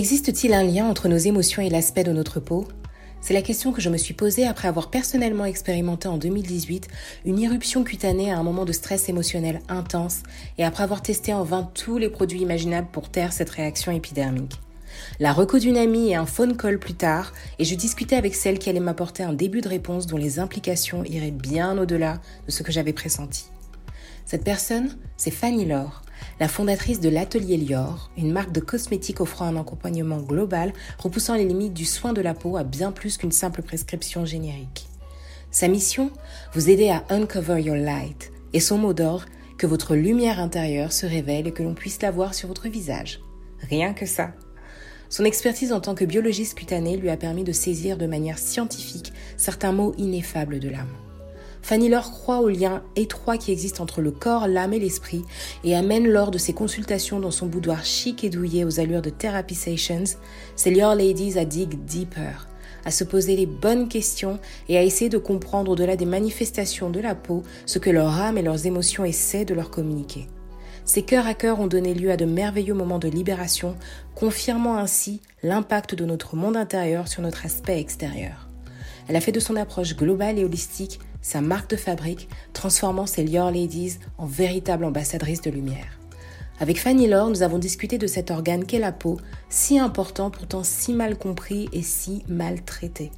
Existe-t-il un lien entre nos émotions et l'aspect de notre peau? C'est la question que je me suis posée après avoir personnellement expérimenté en 2018 une irruption cutanée à un moment de stress émotionnel intense et après avoir testé en vain tous les produits imaginables pour taire cette réaction épidermique. La reco d'une amie et un phone call plus tard, et je discutais avec celle qui allait m'apporter un début de réponse dont les implications iraient bien au-delà de ce que j'avais pressenti. Cette personne, c'est Fanny Laure, la fondatrice de l'Atelier Lior, une marque de cosmétiques offrant un accompagnement global repoussant les limites du soin de la peau à bien plus qu'une simple prescription générique. Sa mission? Vous aider à uncover your light et son mot d'ordre? Que votre lumière intérieure se révèle et que l'on puisse la voir sur votre visage. Rien que ça. Son expertise en tant que biologiste cutanée lui a permis de saisir de manière scientifique certains mots ineffables de l'âme. Fanny Laure croit au lien étroit qui existe entre le corps, l'âme et l'esprit et amène lors de ses consultations dans son boudoir chic et douillet aux allures de Therapy Sessions, ses Your Ladies à dig deeper, à se poser les bonnes questions et à essayer de comprendre au-delà des manifestations de la peau ce que leur âme et leurs émotions essaient de leur communiquer. Ces cœurs à cœur ont donné lieu à de merveilleux moments de libération, confirmant ainsi l'impact de notre monde intérieur sur notre aspect extérieur. Elle a fait de son approche globale et holistique sa marque de fabrique, transformant ses Lior Ladies en véritable ambassadrice de lumière. Avec Fanny Laure, nous avons discuté de cet organe qu'est la peau, si important pourtant si mal compris et si mal traité.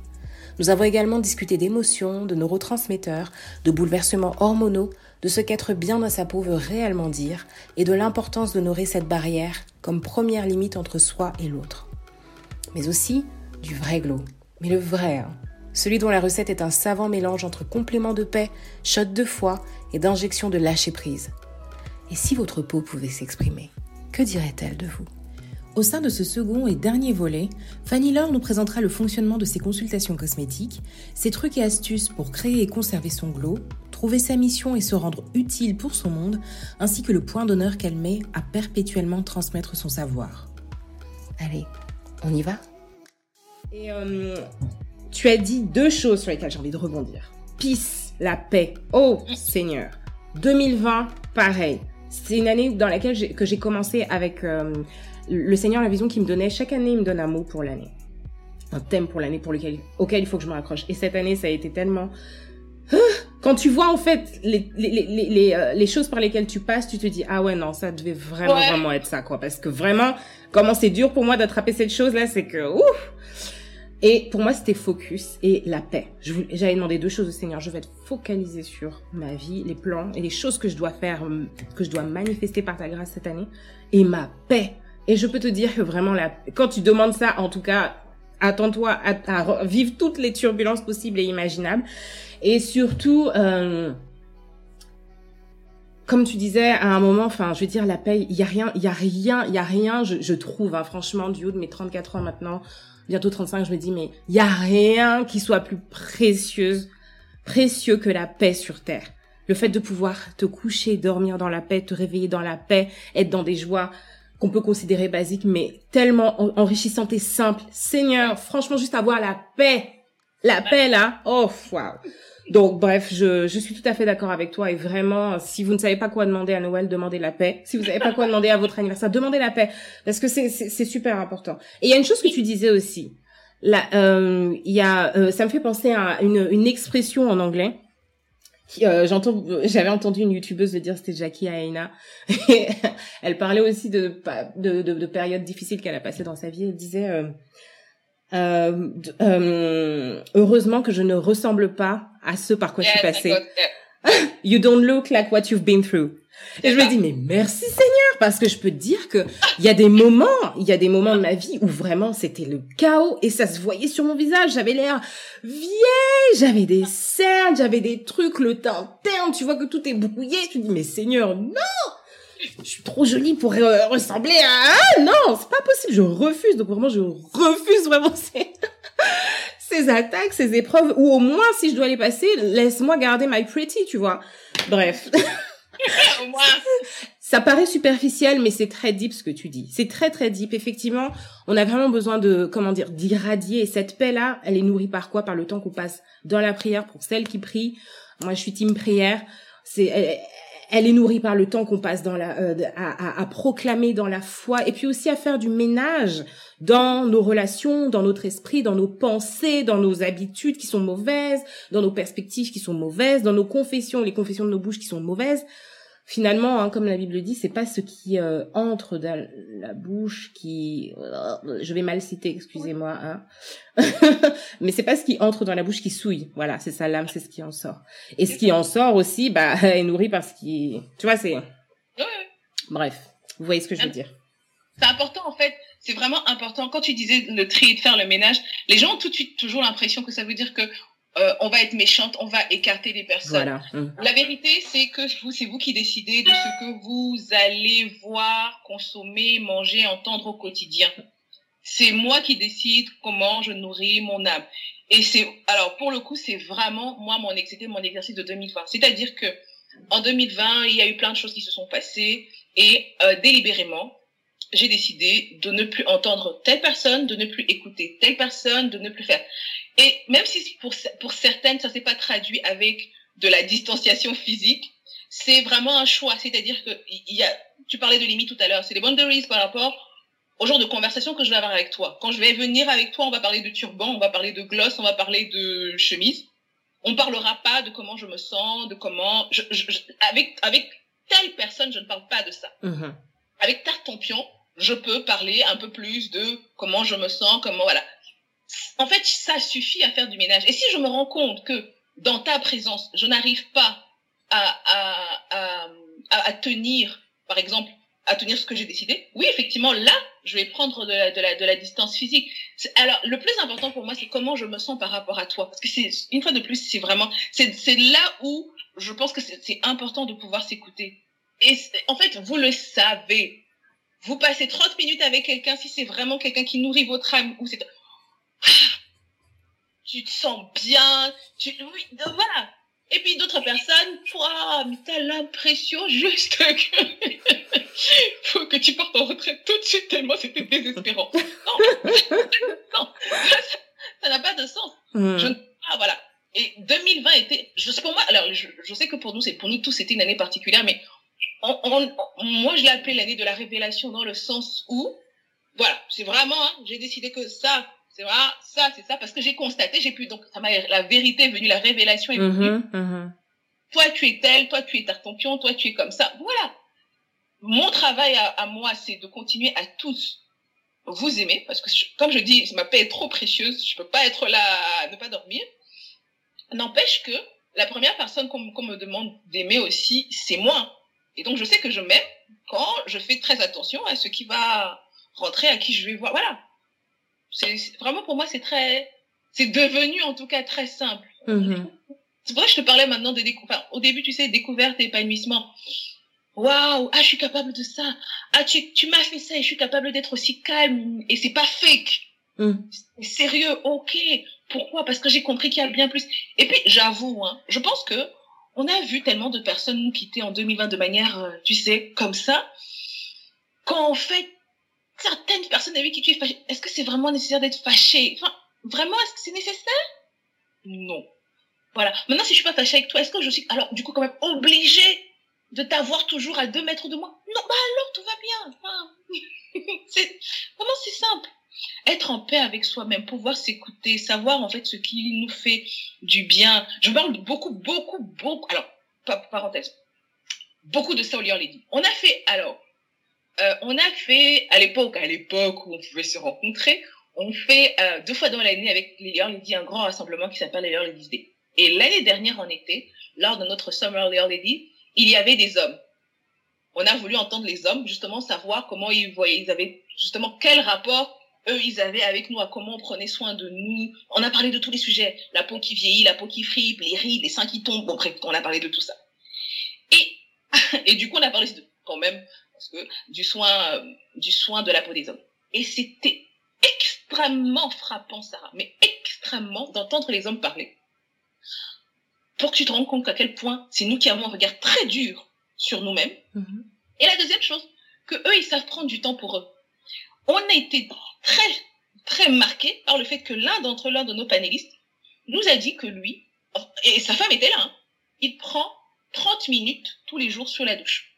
Nous avons également discuté d'émotions, de neurotransmetteurs, de bouleversements hormonaux, de ce qu'être bien dans sa peau veut réellement dire et de l'importance d'honorer cette barrière comme première limite entre soi et l'autre. Mais aussi du vrai glow. Mais le vrai, hein celui dont la recette est un savant mélange entre complément de paix, shot de foie et d'injection de lâcher-prise. Et si votre peau pouvait s'exprimer, que dirait-elle de vous? Au sein de ce second et dernier volet, Fanny Laure nous présentera le fonctionnement de ses consultations cosmétiques, ses trucs et astuces pour créer et conserver son glow, trouver sa mission et se rendre utile pour son monde, ainsi que le point d'honneur qu'elle met à perpétuellement transmettre son savoir. Allez, on y va? Et euh, tu as dit deux choses sur lesquelles j'ai envie de rebondir. Peace, la paix. Oh Seigneur. 2020, pareil. C'est une année dans laquelle j'ai, que j'ai commencé avec euh, le Seigneur, la vision qui me donnait. Chaque année, il me donne un mot pour l'année. Un thème pour l'année pour lequel, auquel il faut que je me raccroche. Et cette année, ça a été tellement... Ah, quand tu vois en fait les, les, les, les, euh, les choses par lesquelles tu passes, tu te dis ah ouais non ça devait vraiment vraiment être ça quoi parce que vraiment comment c'est dur pour moi d'attraper cette chose là c'est que ouf et pour moi, c'était focus et la paix. J'avais demandé deux choses au Seigneur. Je vais être focalisée sur ma vie, les plans et les choses que je dois faire, hum, que je dois manifester par ta grâce cette année et ma paix. Et je peux te dire que vraiment, la, quand tu demandes ça, en tout cas, attends-toi à, vivre toutes les turbulences possibles et imaginables. Et surtout, euh, comme tu disais à un moment, enfin, je veux dire, la paix, il y a rien, il y a rien, il y a rien, je, je trouve, hein, franchement, du haut de mes 34 ans maintenant, bientôt 35, je me dis, mais il y a rien qui soit plus précieuse, précieux que la paix sur terre. Le fait de pouvoir te coucher, dormir dans la paix, te réveiller dans la paix, être dans des joies qu'on peut considérer basiques, mais tellement enrichissantes et simples. Seigneur, franchement, juste avoir la paix. La paix, là. Oh, waouh. Donc bref, je, je suis tout à fait d'accord avec toi et vraiment, si vous ne savez pas quoi demander à Noël, demandez la paix. Si vous savez pas quoi demander à votre anniversaire, demandez la paix parce que c'est c'est super important. Et il y a une chose que tu disais aussi. Là, euh, il y a, euh, ça me fait penser à une, une expression en anglais. Euh, j'entends, j'avais entendu une youtubeuse le dire, c'était Jackie Aina. elle parlait aussi de, de, de, de périodes difficiles qu'elle a passées dans sa vie. Elle disait, euh, euh, euh, heureusement que je ne ressemble pas à ce par quoi je suis passée. you don't look like what you've been through. Et je me dis, mais merci Seigneur, parce que je peux dire que il y a des moments, il y a des moments de ma vie où vraiment c'était le chaos et ça se voyait sur mon visage. J'avais l'air vieille, j'avais des cernes, j'avais des trucs, le teint terne, tu vois que tout est brouillé. Tu dis, mais Seigneur, non! je suis trop jolie pour euh, ressembler à ah, non c'est pas possible je refuse donc vraiment je refuse vraiment ces ces attaques ces épreuves ou au moins si je dois les passer laisse-moi garder my pretty tu vois. Bref. Ça paraît superficiel mais c'est très deep ce que tu dis. C'est très très deep. Effectivement on a vraiment besoin de comment dire d'irradier. Et cette paix là elle est nourrie par quoi? Par le temps qu'on passe dans la prière pour celles qui prient moi je suis team prière. C'est elle est nourrie par le temps qu'on passe dans la, euh, à, à, proclamer dans la foi, et puis aussi à faire du ménage dans nos relations, dans notre esprit, dans nos pensées, dans nos habitudes qui sont mauvaises, dans nos perspectives qui sont mauvaises, dans nos confessions, les confessions de nos bouches qui sont mauvaises finalement, hein, comme la Bible dit, c'est pas ce qui euh, entre dans la bouche qui, euh, je vais mal citer, excusez-moi, hein. mais c'est pas ce qui entre dans la bouche qui souille. Voilà, c'est ça l'âme, c'est ce qui en sort. Et ce qui en sort aussi, bah, est nourri par ce qui, tu vois, c'est. Bref, vous voyez ce que je veux dire. C'est important en fait. C'est vraiment important. Quand tu disais le tri et de faire le ménage, les gens ont tout de suite toujours l'impression que ça veut dire que euh, on va être méchante, on va écarter les personnes. Hum. La vérité, c'est que vous, c'est vous qui décidez de ce que vous allez voir, consommer, manger, entendre au quotidien. C'est moi qui décide comment je nourris mon âme. Et c'est, alors pour le coup, c'est vraiment moi mon c'était mon exercice de 2020. C'est-à-dire que en 2020, il y a eu plein de choses qui se sont passées et euh, délibérément, j'ai décidé de ne plus entendre telle personne, de ne plus écouter telle personne, de ne plus faire. Et même si pour, pour certaines, ça s'est pas traduit avec de la distanciation physique, c'est vraiment un choix. C'est-à-dire que il y a, tu parlais de limites tout à l'heure, c'est des boundaries par rapport au genre de conversation que je vais avoir avec toi. Quand je vais venir avec toi, on va parler de turban, on va parler de gloss, on va parler de chemise. On parlera pas de comment je me sens, de comment, je, je, avec, avec telle personne, je ne parle pas de ça. Mm-hmm. Avec Tartampion, je peux parler un peu plus de comment je me sens, comment, voilà en fait, ça suffit à faire du ménage. Et si je me rends compte que dans ta présence, je n'arrive pas à, à, tenir, par exemple, à tenir ce que j'ai décidé, oui, effectivement, là, je vais prendre de la, de la, de la distance physique. Alors, le plus important pour moi, c'est comment je me sens par rapport à toi. Parce que c'est, une fois de plus, c'est vraiment, c'est, c'est là où je pense que c'est important de pouvoir s'écouter. Et en fait, vous le savez. Vous passez 30 minutes avec quelqu'un, si c'est vraiment quelqu'un qui nourrit votre âme, ou c'est, tu te sens bien, tu, oui, voilà. Et puis d'autres personnes, toi, mais t'as l'impression juste que faut que tu partes en retraite tout de suite tellement c'était désespérant. Non, non, ça n'a pas de sens. Hmm. Je, ah, voilà. Et 2020 était, je sais pour moi, alors je, je sais que pour nous, c'est pour nous tous, c'était une année particulière, mais on, moi je l'ai appelé l'année de la révélation dans le sens où, voilà, c'est vraiment, hein, j'ai décidé que ça, c'est vrai, ça, c'est ça, parce que j'ai constaté, j'ai pu, donc, ça m'a, la vérité est venue, la révélation est venue. Mm-hmm, mm-hmm. Toi, tu es tel, toi, tu es tartampion, toi, tu es comme ça. Voilà. Mon travail à, moi, c'est de continuer à tous vous aimer, parce que, comme je dis, ma paix est trop précieuse, je peux pas être là à ne pas dormir. N'empêche que, la première personne qu'on me demande d'aimer aussi, c'est moi. Et donc, je sais que je m'aime quand je fais très attention à ce qui va rentrer, à qui je vais voir. Voilà. C'est vraiment pour moi c'est très c'est devenu en tout cas très simple. Mm-hmm. C'est pour ça que je te parlais maintenant de découverte. au début tu sais découverte et épanouissement. Waouh, ah je suis capable de ça. Ah tu tu m'as fait ça et je suis capable d'être aussi calme et c'est pas fake. Mm. C'est sérieux, ok. Pourquoi? Parce que j'ai compris qu'il y a bien plus. Et puis j'avoue, hein, je pense que on a vu tellement de personnes nous quitter en 2020 de manière, euh, tu sais, comme ça, qu'en fait certaines personnes avec qui tu es fâché, est-ce que c'est vraiment nécessaire d'être fâché? Vraiment, est-ce que c'est nécessaire? Non. Voilà. Maintenant, si je suis pas fâchée avec toi, est-ce que je suis, alors, du coup, quand même, obligée de t'avoir toujours à deux mètres de moi? Non, bah alors, tout va bien. Enfin, c'est, c'est simple. Être en paix avec soi-même, pouvoir s'écouter, savoir, en fait, ce qui nous fait du bien. Je parle beaucoup, beaucoup, beaucoup, alors, parenthèse, beaucoup de ça au dit. On a fait, alors, euh, on a fait, à l'époque, à l'époque où on pouvait se rencontrer, on fait euh, deux fois dans l'année avec Lilian Lady un grand rassemblement qui s'appelle Lilian Ladies Day. Et l'année dernière en été, lors de notre Summer Lady, il y avait des hommes. On a voulu entendre les hommes, justement savoir comment ils voyaient, ils avaient justement quel rapport eux ils avaient avec nous, à comment on prenait soin de nous. On a parlé de tous les sujets, la peau qui vieillit, la peau qui fripe, les rides, les seins qui tombent. Bon, bref, on a parlé de tout ça. Et et du coup on a parlé de, quand même du soin, euh, du soin de la peau des hommes. Et c'était extrêmement frappant, Sarah, mais extrêmement d'entendre les hommes parler. Pour que tu te rendes compte à quel point c'est nous qui avons un regard très dur sur nous-mêmes. Mm-hmm. Et la deuxième chose, que eux, ils savent prendre du temps pour eux. On a été très, très marqués par le fait que l'un d'entre l'un de nos panélistes nous a dit que lui, et sa femme était là, hein, il prend 30 minutes tous les jours sur la douche.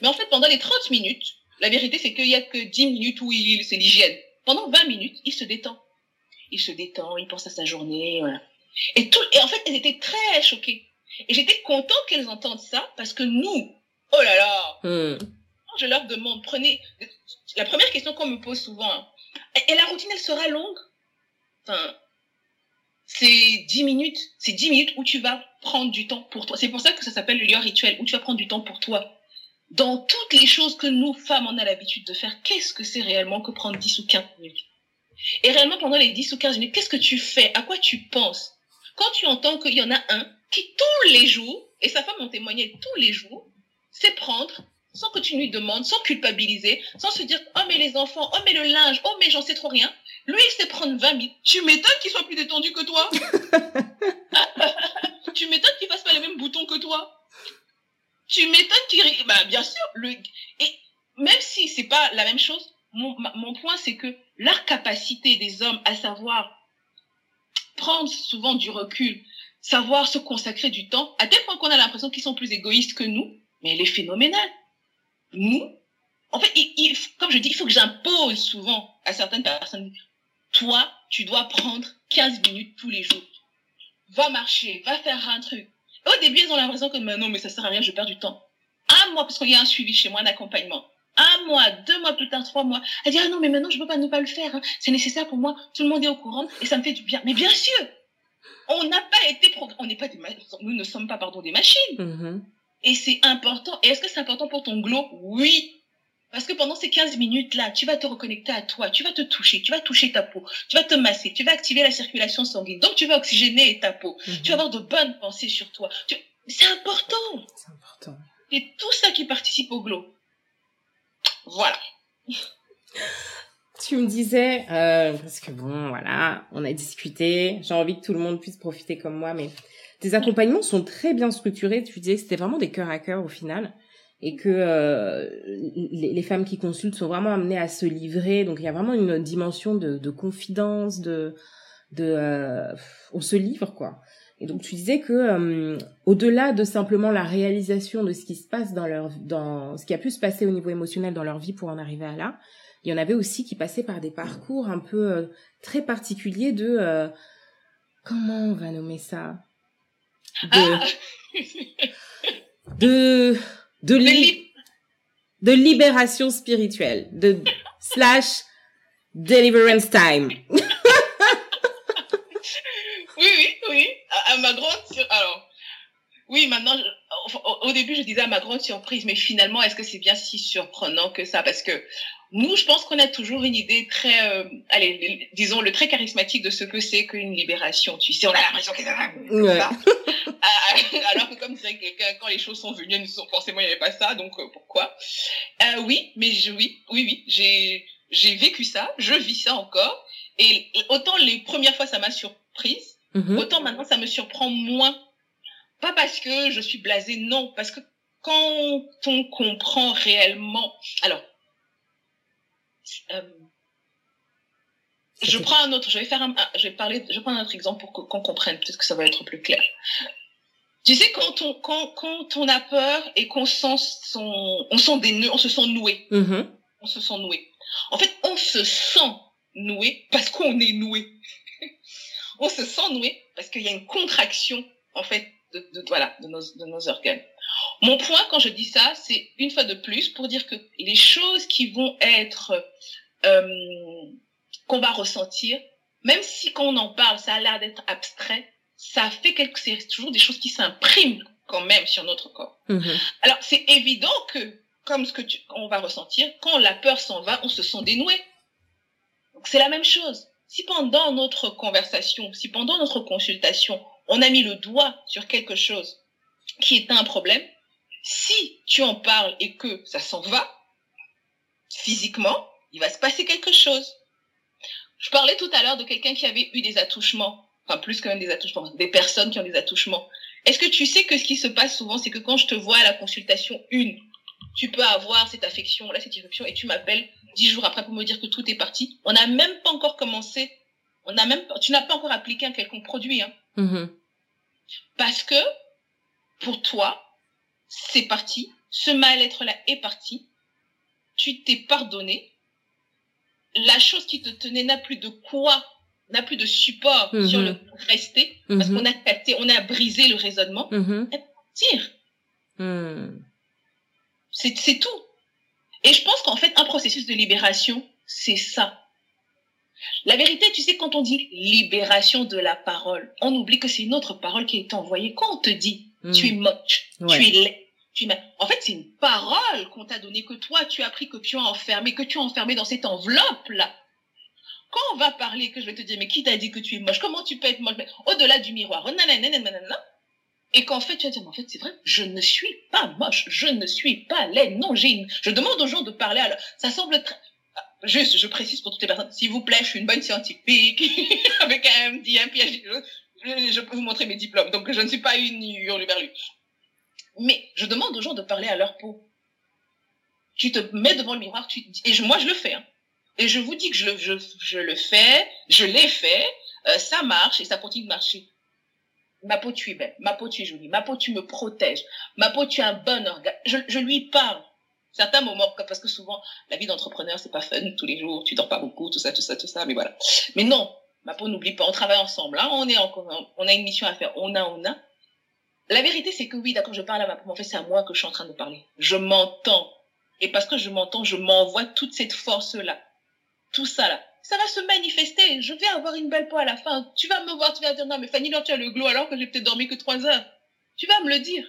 Mais en fait, pendant les 30 minutes, la vérité, c'est qu'il y a que 10 minutes où il, c'est l'hygiène. Pendant 20 minutes, il se détend. Il se détend, il pense à sa journée, voilà. Et tout, et en fait, elles étaient très choquées. Et j'étais contente qu'elles entendent ça parce que nous, oh là là, Hmm. Je leur demande, prenez, la première question qu'on me pose souvent, hein, et la routine, elle sera longue? Enfin, c'est 10 minutes, c'est 10 minutes où tu vas prendre du temps pour toi. C'est pour ça que ça s'appelle le lieu rituel, où tu vas prendre du temps pour toi. Dans toutes les choses que nous, femmes, on a l'habitude de faire, qu'est-ce que c'est réellement que prendre 10 ou 15 minutes? Et réellement, pendant les 10 ou 15 minutes, qu'est-ce que tu fais? À quoi tu penses? Quand tu entends qu'il y en a un qui, tous les jours, et sa femme en témoignait tous les jours, c'est prendre, sans que tu lui demandes, sans culpabiliser, sans se dire, oh mais les enfants, oh mais le linge, oh mais j'en sais trop rien. Lui, il sait prendre 20 minutes. Tu m'étonnes qu'il soit plus détendu que toi. tu m'étonnes qu'il fasse pas les mêmes boutons que toi. Tu m'étonnes qu'il... Bah, bien sûr. Le... Et même si c'est pas la même chose, mon, mon point, c'est que leur capacité des hommes à savoir prendre souvent du recul, savoir se consacrer du temps, à tel point qu'on a l'impression qu'ils sont plus égoïstes que nous, mais elle est phénoménale. Nous, en fait, comme je dis, il faut que j'impose souvent à certaines personnes, toi, tu dois prendre 15 minutes tous les jours. Va marcher, va faire un truc. Et au début, ils ont l'impression que mais non, mais ça sert à rien, je perds du temps. Un mois, parce qu'il y a un suivi chez moi, un accompagnement. Un mois, deux mois plus tard, trois mois. Elle dit, ah non, mais maintenant, je peux pas ne pas le faire. hein. C'est nécessaire pour moi. Tout le monde est au courant et ça me fait du bien. Mais bien sûr, on n'a pas été, on n'est pas des, nous ne sommes pas, pardon, des machines. Mhm. Et c'est important. Et est-ce que c'est important pour ton glow? Oui. Parce que pendant ces 15 minutes-là, tu vas te reconnecter à toi, tu vas te toucher, tu vas toucher ta peau, tu vas te masser, tu vas activer la circulation sanguine. Donc, tu vas oxygéner ta peau. Mhm. Tu vas avoir de bonnes pensées sur toi. Tu- C'est important. C'est important. C'est tout ça qui participe au glow. Voilà. Tu me disais, euh, parce que bon, voilà, on a discuté, j'ai envie que tout le monde puisse profiter comme moi, mais tes accompagnements sont très bien structurés. Tu disais que c'était vraiment des cœurs à cœur au final, et que euh, les, femmes qui consultent sont vraiment amenées à se livrer. Donc il y a vraiment une dimension de, de confidence, de, de, euh, on se livre quoi. Et donc tu disais que euh, au-delà de simplement la réalisation de ce qui se passe dans leur, dans ce qui a pu se passer au niveau émotionnel dans leur vie pour en arriver à là, il y en avait aussi qui passaient par des parcours un peu très particuliers de comment on va nommer ça? De Ah, de de, le li- livre. de libération spirituelle de slash deliverance time Oui, oui, oui. À, à ma grande. Alors, oui, maintenant, je- enfin, au, au début, je disais à ma grande surprise, mais finalement, est-ce que c'est bien si surprenant que ça? Parce que nous, je pense qu'on a toujours une idée très, euh, allez, disons, le très charismatique de ce que c'est qu'une libération. Tu sais, on a l'impression que Ouais. ça. Ah, Alors que comme dirait quelqu'un, quand les choses sont venues, elles ne sont forcément, il n'y avait pas ça, donc euh, pourquoi? Euh, Oui, mais je, oui, oui, oui, j'ai, j'ai vécu ça, je vis ça encore. Et autant les premières fois, ça m'a surprise, Mhm. Autant maintenant, ça me surprend moins. Pas parce que je suis blasée, non, parce que quand on comprend réellement. Alors, euh, je prends un autre, je vais faire un, un- je vais parler, je prendre un autre exemple pour qu'on comprenne, peut-être que ça va être plus clair. Tu sais, quand on, quand, quand on a peur et qu'on sent son, on sent des nœuds, on se sent noué. Mhm. On se sent noué. En fait, on se sent noué parce qu'on est noué. on se sent noué parce qu'il y a une contraction, en fait, de, de, voilà, de nos, de nos organes. Mon point, quand je dis ça, c'est une fois de plus pour dire que les choses qui vont être, euh, qu'on va ressentir, même si quand on en parle, ça a l'air d'être abstrait, ça fait quelque, c'est toujours des choses qui s'impriment quand même sur notre corps. Mhm. Alors, c'est évident que, comme ce que tu, on va ressentir, quand la peur s'en va, on se sent dénoué. Donc, c'est la même chose. Si pendant notre conversation, si pendant notre consultation, on a mis le doigt sur quelque chose qui est un problème, si tu en parles et que ça s'en va, physiquement, il va se passer quelque chose. Je parlais tout à l'heure de quelqu'un qui avait eu des attouchements, enfin plus que même des attouchements, des personnes qui ont des attouchements. Est-ce que tu sais que ce qui se passe souvent, c'est que quand je te vois à la consultation une, tu peux avoir cette affection, là, cette irruption, et tu m'appelles dix jours après pour me dire que tout est parti. On n'a même pas encore commencé. On n'a même tu n'as pas encore appliqué un quelconque produit, hein. Mhm. Parce que, pour toi, c'est parti. Ce mal-être-là est parti. Tu t'es pardonné. La chose qui te tenait n'a plus de quoi, n'a plus de support Mhm. sur le rester, parce Mhm. qu'on a capté, on a brisé le raisonnement. Mhm. Et partir. Hmm. C'est c'est tout. Et je pense qu'en fait, un processus de libération, c'est ça. La vérité, tu sais, quand on dit libération de la parole, on oublie que c'est une autre parole qui est envoyée. Quand on te dit tu es moche, Ouais. tu es laid, tu En fait, c'est une parole qu'on t'a donnée, que toi, tu as appris, que tu as enfermé, que tu as enfermé dans cette enveloppe-là. Quand on va parler, que je vais te dire, mais qui t'a dit que tu es moche? Comment tu peux être moche? Au-delà du miroir, et qu'en fait, tu vas dire, mais en fait, c'est vrai, je ne suis pas moche, je ne suis pas laide. Non, j'ai une... Je demande aux gens de parler leur... Ça semble très... Ah, Juste, je précise pour toutes les personnes, s'il vous plaît, je suis une bonne scientifique, avec un MD, un PhD, je, peux vous montrer mes diplômes, donc je ne suis pas une hurluberlu. Mais je demande aux gens de parler à leur peau. Tu te mets devant le miroir, tu et je- moi je le fais, hein. et je vous dis que je, le- je, je le fais, je l'ai fait, euh, ça marche et ça continue de marcher. Ma peau, tu es belle. Ma peau, tu es jolie. Ma peau, tu me protèges. Ma peau, tu as un bon organe. Je, je lui parle. Certains moments, parce que souvent, la vie d'entrepreneur, c'est pas fun tous les jours. Tu dors pas beaucoup, tout ça, tout ça, tout ça. Mais voilà. Mais non, ma peau, n'oublie pas. On travaille ensemble. Hein. On est en, on a une mission à faire. On a, on a. La vérité, c'est que oui, d'accord, je parle à ma. Mais en fait, c'est à moi que je suis en train de parler. Je m'entends. Et parce que je m'entends, je m'envoie toute cette force-là. Tout ça, là. Ça va se manifester. Je vais avoir une belle peau à la fin. Tu vas me voir, tu vas dire, non, mais Fanny, là, tu as le glow alors que j'ai peut-être dormi que trois heures. Tu vas me le dire.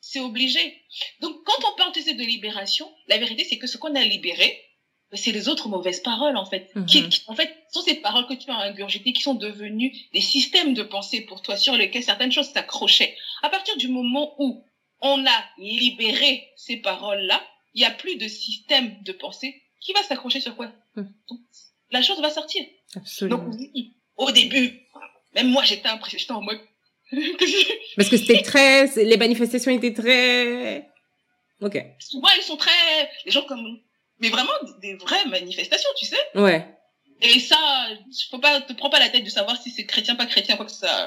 C'est obligé. Donc, quand on parle de libération, la vérité, c'est que ce qu'on a libéré, c'est les autres mauvaises paroles, en fait. Mhm. Qui, qui, en fait, sont ces paroles que tu as ingurgitées, qui sont devenues des systèmes de pensée pour toi, sur lesquels certaines choses s'accrochaient. À partir du moment où on a libéré ces paroles-là, il n'y a plus de système de pensée qui va s'accrocher sur quoi Mhm. La chose va sortir. Absolument. Donc oui, au début, même moi j'étais impressionnée, j'étais en mode... Parce que c'était très, les manifestations étaient très, ok. Souvent elles sont très... Les gens comme... Mais vraiment des vraies manifestations, tu sais. Ouais. Et ça, faut pas, te prends pas la tête de savoir si c'est chrétien, pas chrétien, quoi que ça.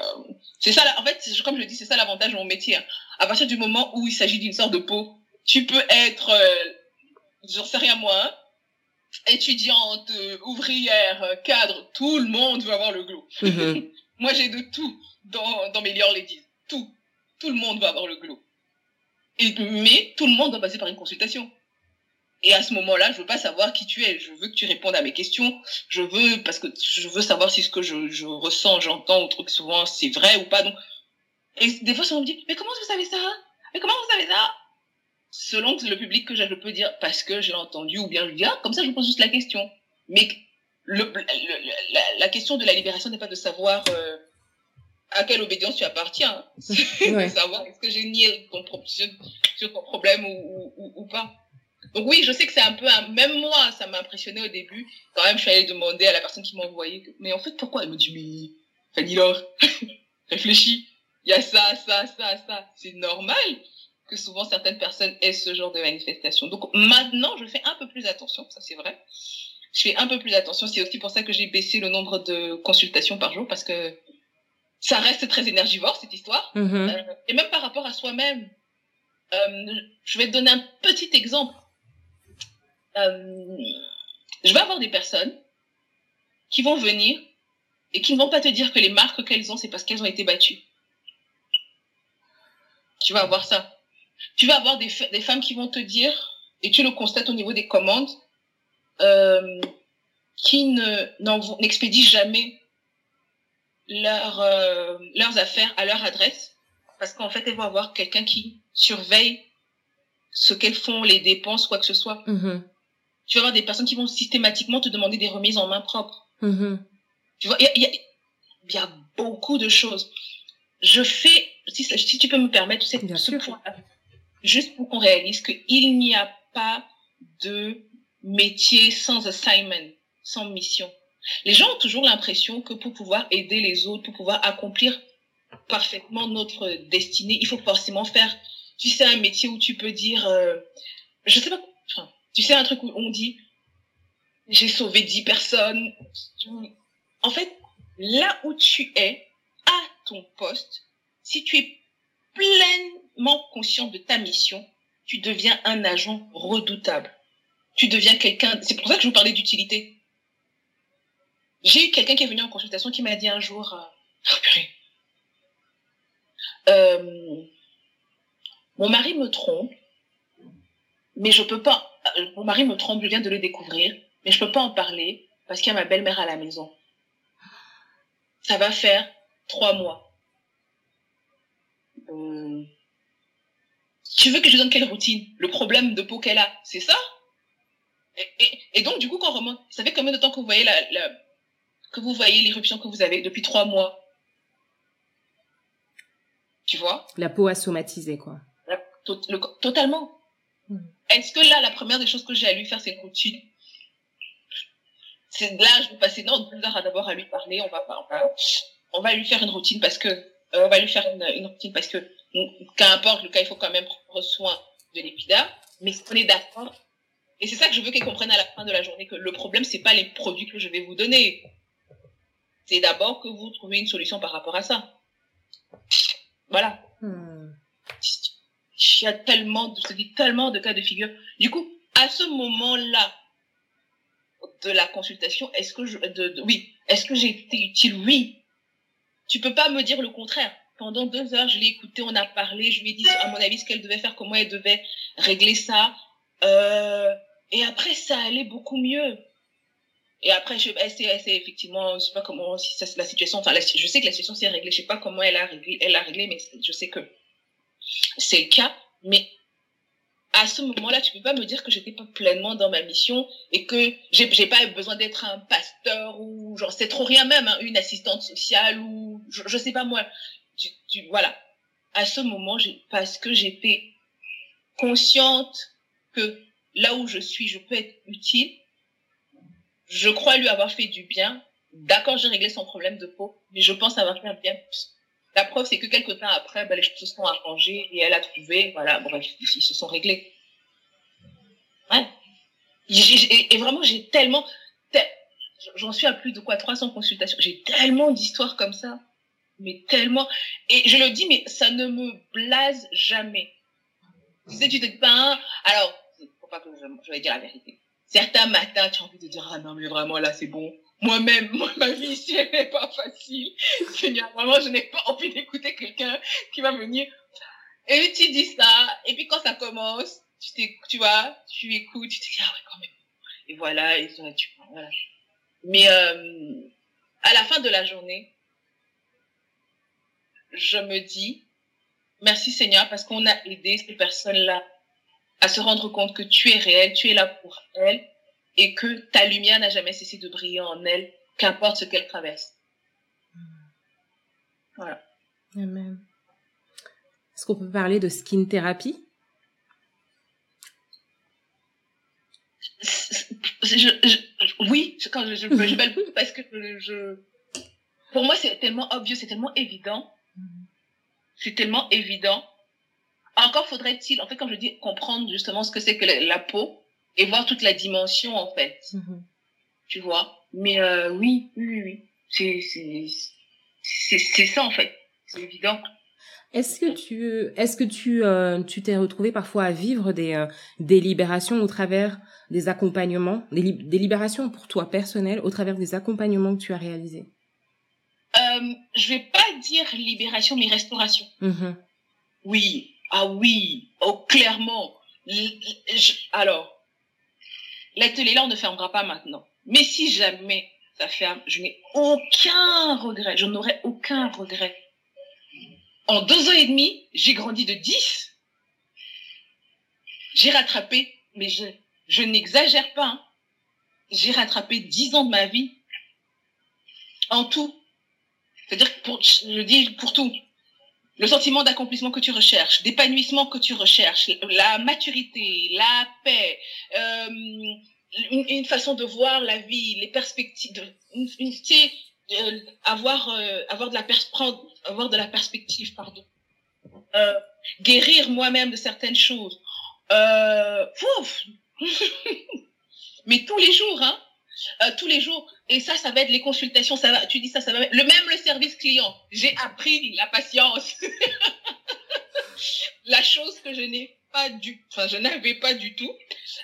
C'est ça, en fait, comme je le dis, c'est ça l'avantage de mon métier. hein. À partir du moment où il s'agit d'une sorte de peau, tu peux être, euh, j'en sais rien moi, hein, étudiante, euh, ouvrière, euh, cadre, tout le monde veut avoir le glow. Mhm. Moi, j'ai de tout dans, dans mes Lior Ladies. Tout. Tout le monde va avoir le glow. Et, mais tout le monde doit passer par une consultation. Et à ce moment-là, je veux pas savoir qui tu es. Je veux que tu répondes à mes questions. Je veux, parce que je veux savoir si ce que je, je ressens, j'entends, ou truc souvent, c'est vrai ou pas. Donc, et des fois, on me dit, mais comment vous savez ça? Mais comment vous savez ça? Selon le public que j'ai, je peux dire parce que j'ai entendu, ou bien je dis, ah, comme ça, je vous pose juste la question. Mais le, le- le- la, la question de la libération n'est pas de savoir euh, à quelle obédience tu appartiens. hein. C'est Ouais. de savoir est-ce que j'ai nié ton pro- sur, sur ton problème ou, ou, ou- ou pas. Donc oui, je sais que c'est un peu, un- même moi, ça m'a impressionné au début. Quand même, je suis allée demander à la personne qui m'a envoyé, mais en fait, pourquoi Elle me dit, mais Fanny Laure, réfléchis, il y a ça, ça, ça, ça. C'est normal que souvent certaines personnes aient ce genre de manifestation. Donc maintenant, je fais un peu plus attention, ça c'est vrai. Je fais un peu plus attention. C'est aussi pour ça que j'ai baissé le nombre de consultations par jour parce que ça reste très énergivore cette histoire. Mhm. Euh, et même par rapport à soi-même. Euh, je vais te donner un petit exemple. Euh, je vais avoir des personnes qui vont venir et qui ne vont pas te dire que les marques qu'elles ont, c'est parce qu'elles ont été battues. Tu vas avoir ça. Tu vas avoir des, femmes qui vont te dire, et tu le constates au niveau des commandes, euh, qui ne n'expédient jamais euh, leurs affaires à leur adresse parce qu'en fait elles vont avoir quelqu'un qui surveille ce qu'elles font, les dépenses, quoi que ce soit. Mhm. Tu vas avoir des personnes qui vont systématiquement te demander des remises en main propre. Mhm. Tu vois, il y y y a beaucoup de choses. Je fais, si, tu peux me permettre, c'est Bien ce sûr. juste pour qu'on réalise qu'il n'y a pas de métier sans assignment, sans mission. Les gens ont toujours l'impression que pour pouvoir aider les autres, pour pouvoir accomplir parfaitement notre destinée, il faut forcément faire, tu sais, un métier où tu peux dire, euh, je sais pas, enfin, tu sais, un truc où on dit, j'ai sauvé 10 personnes. En fait, là où tu es, à ton poste, si tu es pleine, pleinement conscient de ta mission, tu deviens un agent redoutable. Tu deviens quelqu'un. C'est pour ça que je vous parlais d'utilité. J'ai eu quelqu'un qui est venu en consultation qui m'a dit un jour, euh, oh, euh, mon mari me trompe, mais je peux pas. Euh, mon mari me trompe, je viens de le découvrir, mais je peux pas en parler parce qu'il y a ma belle-mère à la maison. Ça va faire trois mois. Euh, tu veux que je donne quelle routine? Le problème de peau qu'elle a, c'est ça? Et, donc, du coup, quand on remonte, ça fait combien de temps que vous voyez la, que vous voyez l'éruption que vous avez depuis trois mois? Tu vois? La peau a somatisé, quoi. totalement. Hmm. Est-ce que là, la première des choses que j'ai à lui faire, c'est une routine C'est là, je vais passer non, deux heures d'abord à lui parler. On va, on va, on va lui faire une routine parce que euh, on va lui faire une, routine parce que qu'importe le cas, il faut quand même prendre soin de l'épiderme. Mais on est d'accord. Et c'est ça que je veux qu'elle comprenne à la fin de la journée que le problème, c'est pas les produits que je vais vous donner. C'est d'abord que vous trouvez une solution par rapport à ça. Voilà. Hmm. Il y a tellement de, tellement de cas de figure. Du coup, à ce moment-là de la consultation, est-ce que je, oui, est-ce que j'ai été utile? Oui. Tu peux pas me dire le contraire. Pendant deux heures, je l'ai écouté, on a parlé, je lui ai dit, à mon avis, ce qu'elle devait faire, comment elle devait régler ça. Euh, et après, ça allait beaucoup mieux. Et après, je, elle, effectivement, je sais pas comment, si ça, la situation, enfin, je sais que la situation s'est réglée, je sais pas comment elle a réglé, elle a réglé, mais je sais que c'est le cas. Mais à ce moment-là, tu peux pas me dire que j'étais pas pleinement dans ma mission et que j'ai, j'ai pas besoin d'être un pasteur ou genre c'est trop rien même, hein, une assistante sociale ou je, je sais pas moi. Tu, voilà. À ce moment, parce que j'étais consciente que là où je suis, je peux être utile je crois lui avoir fait du bien. D'accord, j'ai réglé son problème de peau, mais je pense avoir fait un bien. La preuve, c'est que quelques temps après, ben, les choses se sont arrangées et elle a trouvé, voilà, bref, ils se sont réglés. Ouais. Et, vraiment, j'ai tellement, j'en suis à plus de quoi, 300 consultations. J'ai tellement d'histoires comme ça. Mais tellement. Et je le dis, mais ça ne me blase jamais. Tu sais, tu te dis pas, hein, alors, faut pas que je, je vais dire la vérité certains matins, tu as envie de dire, ah non, mais vraiment, là, c'est bon. Moi-même, moi, ma vie ici, elle n'est pas facile. Seigneur, vraiment, je n'ai pas envie d'écouter quelqu'un qui va venir. Et tu dis ça, et puis quand ça commence, tu, tu vois, tu écoutes, tu te dis, ah ouais, quand même. Et voilà, et ça, tu voilà. Mais euh, à la fin de la journée, je me dis, merci Seigneur, parce qu'on a aidé ces personnes-là à se rendre compte que tu es réel, tu es là pour elle et que ta lumière n'a jamais cessé de briller en elle, qu'importe ce qu'elle traverse. Voilà. Amen. Est-ce qu'on peut parler de skin thérapie Oui, quand je, je, je, parce que je, pour moi c'est tellement obvious, c'est tellement évident, c'est tellement évident encore faudrait-il, en fait, comme je dis, comprendre justement ce que c'est que la, peau et voir toute la dimension, en fait. Mm-hmm. Tu vois? Mais euh, oui, oui, oui. C'est, c'est, c'est, ça, en fait. C'est évident. Est-ce que tu, est-ce que tu, euh, tu t'es retrouvé parfois à vivre des, euh, des libérations au travers des accompagnements, des, des, libérations pour toi personnelles au travers des accompagnements que tu as réalisés? Euh, Je vais pas dire libération, mais restauration. Mm-hmm. Oui, ah oui, oh, clairement. Alors, l'atelier là, on ne fermera pas maintenant. Mais si jamais ça ferme, je n'ai aucun regret. Je n'aurai aucun regret. En deux ans et demi, j'ai grandi de 10. J'ai rattrapé, mais je, n'exagère pas, hein. j'ai rattrapé 10 ans de ma vie en tout. C'est-à-dire, pour, je dis pour tout le sentiment d'accomplissement que tu recherches, d'épanouissement que tu recherches, la maturité, la paix, euh, une, façon de voir la vie, les perspectives, une, une, euh, avoir euh, avoir de la prendre, avoir de la perspective, pardon, euh, guérir moi-même de certaines choses. Euh, mais tous les jours, hein, euh, tous les jours. Et ça, ça va être les consultations. Tu dis ça, ça va être le même le service client. J'ai appris la patience. la chose que je n'ai pas du, enfin, je n'avais pas du tout.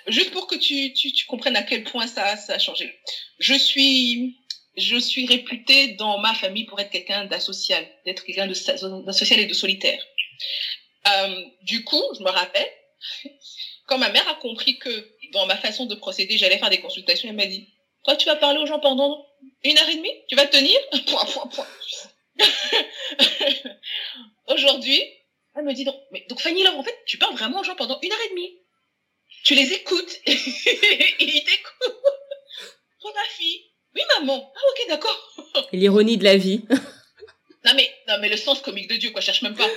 Juste pour que tu, tu, tu comprennes à quel point ça, ça a changé. Je suis, je suis réputée dans ma famille pour être quelqu'un d'asocial, d'être quelqu'un d'asocial et de solitaire. Euh, du coup, je me rappelle, quand ma mère a compris que dans ma façon de procéder, j'allais faire des consultations, elle m'a dit, toi, tu vas parler aux gens pendant une heure et demie? Tu vas tenir? Point, point, point. Aujourd'hui, elle me dit, donc, mais, donc Fanny Laure, en fait, tu parles vraiment aux gens pendant une heure et demie. Tu les écoutes et ils t'écoutent. Oh, ma fille. Oui, maman. Ah, ok, d'accord. L'ironie de la vie. non, mais, non, mais le sens comique de Dieu, quoi, cherche même pas.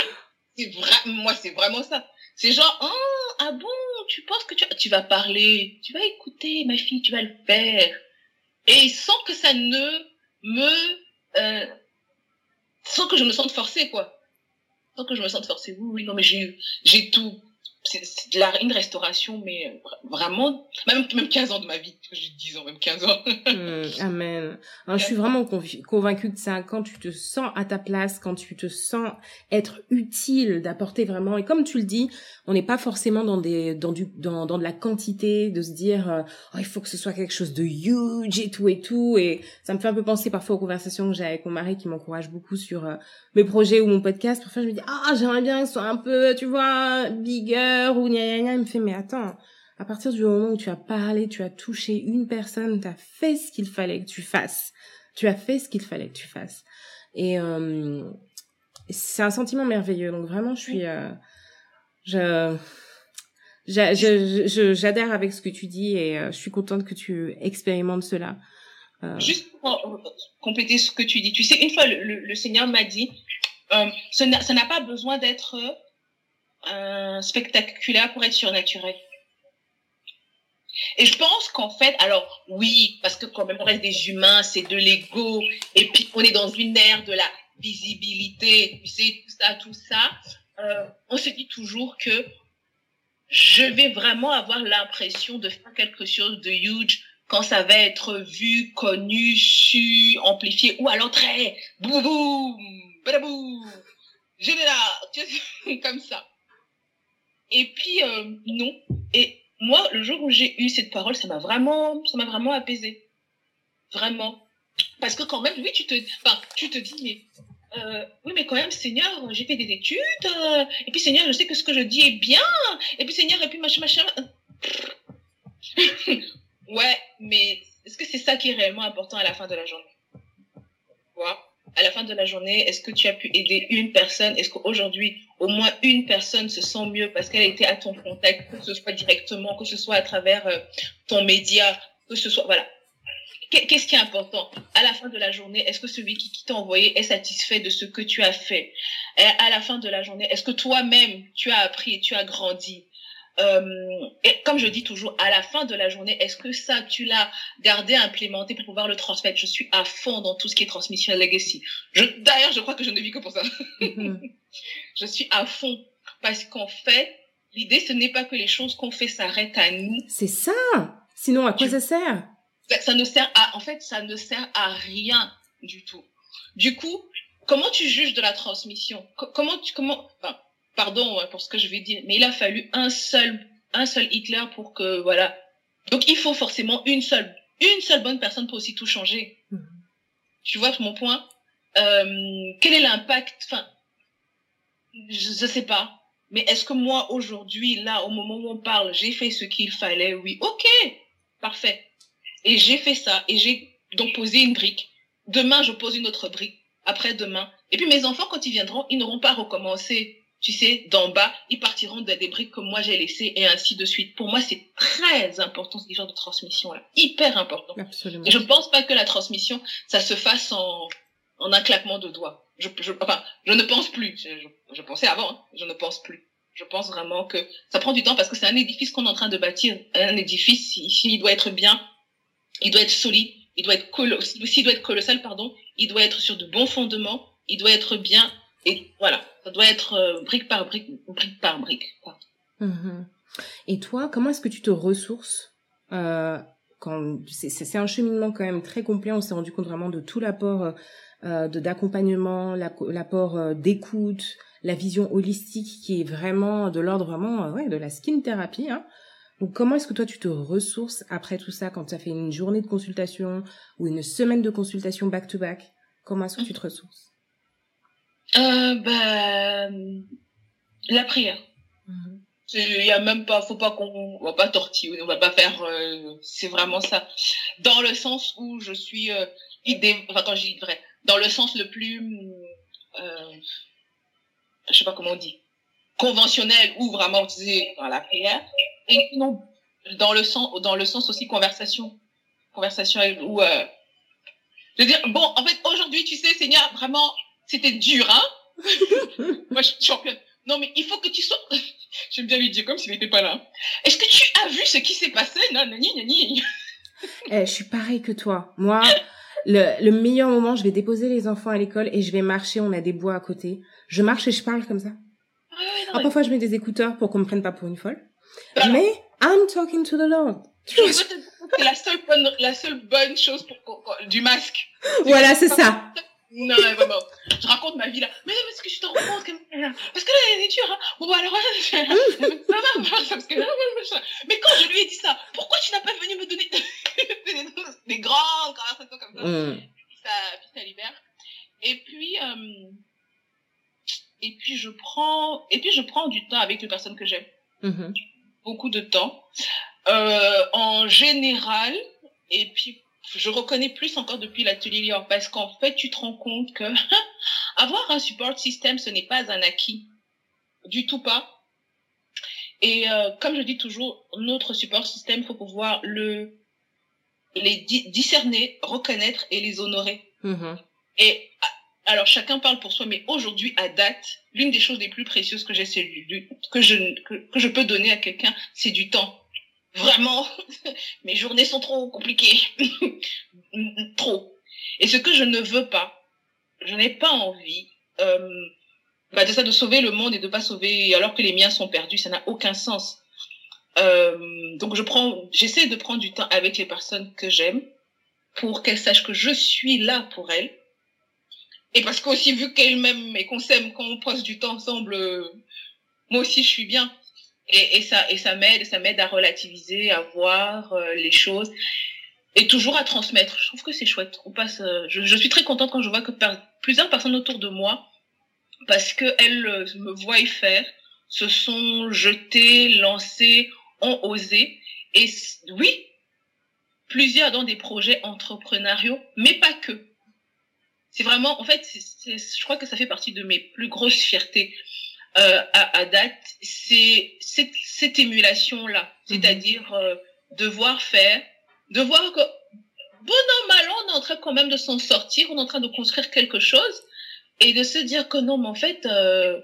C'est vrai, moi, c'est vraiment ça. C'est genre, oh, ah bon, tu penses que tu, tu vas parler, tu vas écouter, ma fille, tu vas le faire. Et sans que ça ne me, euh, sans que je me sente forcée, quoi. Sans que je me sente forcée. Oui, oui, non, mais j'ai, j'ai tout c'est de la, une restauration, mais euh, vraiment, même, même 15 ans de ma vie, j'ai 10 ans, même 15 ans. Hmm, amen. je suis vraiment convaincue que ça, quand tu te sens à ta place, quand tu te sens être utile, d'apporter vraiment, et comme tu le dis, on n'est pas forcément dans des, dans du, dans, dans de la quantité, de se dire, euh, oh, il faut que ce soit quelque chose de huge et tout et tout, et ça me fait un peu penser parfois aux conversations que j'ai avec mon mari qui m'encourage beaucoup sur euh, mes projets ou mon podcast. Parfois, je me dis, ah, j'aimerais bien que ce soit un peu, tu vois, bigger, ou gna, gna, il me fait mais attends à partir du moment où tu as parlé tu as touché une personne tu as fait ce qu'il fallait que tu fasses. Tu as fait ce qu'il fallait que tu fasses. Et euh, c'est un sentiment merveilleux. Donc vraiment je suis euh, je j'adhère avec ce que tu dis et euh, je suis contente que tu expérimentes cela. Juste pour compléter ce que tu dis, tu sais, une fois le, Seigneur m'a dit, ça n'a pas besoin d'être euh, spectaculaire pour être surnaturel. Et je pense qu'en fait, alors oui, parce que quand même on reste des humains, c'est de l'ego, et puis on est dans une ère de la visibilité, tu sais, tout ça, tout ça. Euh, on se dit toujours que je vais vraiment avoir l'impression de faire quelque chose de huge quand ça va être vu, connu, su, amplifié, ou à l'entrée, boum boum, badaboum, général, comme ça. Et puis, euh, non. Et moi, le jour où j'ai eu cette parole, ça m'a vraiment, ça m'a vraiment apaisé. Vraiment. Parce que quand même, oui, tu te, enfin, tu te dis, mais, euh, oui, mais quand même, Seigneur, j'ai fait des études, euh, et puis Seigneur, je sais que ce que je dis est bien, et puis Seigneur, et puis machin, machin. ouais, mais est-ce que c'est ça qui est réellement important à la fin de la journée? Quoi? À la fin de la journée, est-ce que tu as pu aider une personne? Est-ce qu'aujourd'hui, au moins une personne se sent mieux parce qu'elle été à ton contact, que ce soit directement, que ce soit à travers euh, ton média, que ce soit... Voilà. Qu'est-ce qui est important? À la fin de la journée, est-ce que celui qui, t'a envoyé est satisfait de ce que tu as fait? À la fin de la journée, est-ce que toi-même, tu as appris et tu as grandi? Euh, et comme je dis toujours, à la fin de la journée, est-ce que ça, tu l'as gardé, implémenté pour pouvoir le transmettre? Je suis à fond dans tout ce qui est transmission legacy. D'ailleurs, je crois que je ne vis que pour ça. Mhm. je suis à fond parce qu'en fait, l'idée, ce n'est pas que les choses qu'on fait s'arrêtent à nous. C'est ça. Sinon, à quoi ça sert? Ça, ne sert à, en fait, ça ne sert à rien du tout. Du coup, comment tu juges de la transmission? Comment tu, comment, enfin, pardon pour ce que je vais dire, mais il a fallu un seul, un seul Hitler pour que, voilà. Donc il faut forcément une seule, une seule bonne personne pour aussi tout changer. Mhm. Tu vois mon point? Euh, Quel est l'impact? Enfin, je, ne sais pas. Mais est-ce que moi aujourd'hui, là, au moment où on parle, j'ai fait ce qu'il fallait? Oui, ok, parfait. Et j'ai fait ça et j'ai donc posé une brique. Demain, je pose une autre brique. Après demain. Et puis mes enfants, quand ils viendront, ils n'auront pas recommencé tu sais, d'en bas, ils partiront des briques que moi j'ai laissées et ainsi de suite. Pour moi, c'est très important ce genre de transmission-là, hyper important. Absolument. Et je pense pas que la transmission, ça se fasse en, en un claquement de doigts. Je, je, enfin, je ne pense plus. Je, je, pensais avant, hein. je ne pense plus. Je pense vraiment que ça prend du temps parce que c'est un édifice qu'on est en train de bâtir. Un édifice, s'il doit être bien, il doit être solide, il doit être colossal, doit être colossal, pardon, il doit être sur de bons fondements, il doit être bien, et voilà. Ça doit être euh, brique par brique, brique par brique. Mhm. Et toi, comment est-ce que tu te ressources euh, quand c'est un cheminement quand même très complet. On s'est rendu compte vraiment de tout l'apport euh, de d'accompagnement, l'apport d'écoute, la vision holistique qui est vraiment de l'ordre vraiment ouais, de la skin thérapie. Hein. Donc comment est-ce que toi tu te ressources après tout ça quand tu as fait une journée de consultation ou une semaine de consultation back to back? Comment est-ce que tu te ressources? Euh, bah, la prière. Mhm. Il y a même pas, faut pas qu'on, on va pas tortiller, on va pas faire, euh, c'est vraiment ça. Dans le sens où je suis euh, idée, enfin quand je dis vrai, dans le sens le plus, euh, je sais pas comment on dit, conventionnel ou vraiment utilisé dans la prière, et non dans le sens, dans le sens aussi conversation, conversation où, euh, je veux dire, bon, en fait aujourd'hui, tu sais, Seigneur, vraiment, c'était dur, hein? Moi, je suis championne. Non, mais il faut que tu sois. J'aime bien lui dire comme s'il n'était pas là. Est-ce que tu as vu ce qui s'est passé? Non, non, non, non. Eh, je suis pareil que toi. Moi, le, le meilleur moment, je vais déposer les enfants à l'école et je vais marcher. On a des bois à côté. Je marche et je parle comme ça. Ah, ouais, non, parfois, je mets des écouteurs pour qu'on me prenne pas pour une folle. Bah, mais I'm talking to the Lord. C'est la seule bonne, la seule bonne chose pour, du masque. Voilà, c'est ça. Non, non, vraiment. Je raconte ma vie là. Mais parce que je compte que... Parce que là, elle est dure, hein. Bon, bah, alors, ça va, parce que Mais quand je lui ai dit ça, pourquoi tu n'as pas venu me donner des grandes conversations comme ça? Mm. Puis ça, puis ça libère. Et puis, euh... et puis je prends, et puis je prends du temps avec les personnes que j'aime. Mm-hmm. Beaucoup de temps. Euh, en général, et puis je reconnais plus encore depuis l'atelier Lior parce qu'en fait, tu te rends compte que avoir un support système, ce n'est pas un acquis. Du tout pas. Et euh, comme je dis toujours, notre support système, il faut pouvoir le les discerner, reconnaître et les honorer. Mm-hmm. Et alors chacun parle pour soi, mais aujourd'hui à date, l'une des choses les plus précieuses que j'ai, que je que, que je peux donner à quelqu'un, c'est du temps Vraiment, mes journées sont trop compliquées. trop. Et ce que je ne veux pas, je n'ai pas envie euh, bah de ça de sauver le monde et de pas sauver alors que les miens sont perdus, ça n'a aucun sens. Euh, donc je prends, j'essaie de prendre du temps avec les personnes que j'aime pour qu'elles sachent que je suis là pour elles. Et parce qu'aussi vu qu'elles m'aiment et qu'on s'aime, quand on passe du temps ensemble, euh, moi aussi je suis bien et, et ça et ça m'aide ça m'aide à relativiser à voir euh, les choses et toujours à transmettre. Je trouve que c'est chouette on passe euh, je, je, suis très contente quand je vois que plusieurs personnes autour de moi parce que elles euh, me voient y faire se sont jetées lancées ont osé. Et oui plusieurs dans des projets entrepreneuriaux mais pas que. C'est vraiment en fait c'est je crois que ça fait partie de mes plus grosses fiertés euh, à, à, date, c'est cette, cette émulation-là, mhm. c'est-à-dire euh, devoir faire, de voir que bon an, mal an, on est en train quand même de s'en sortir, on est en train de construire quelque chose, et de se dire que non, mais en fait, euh,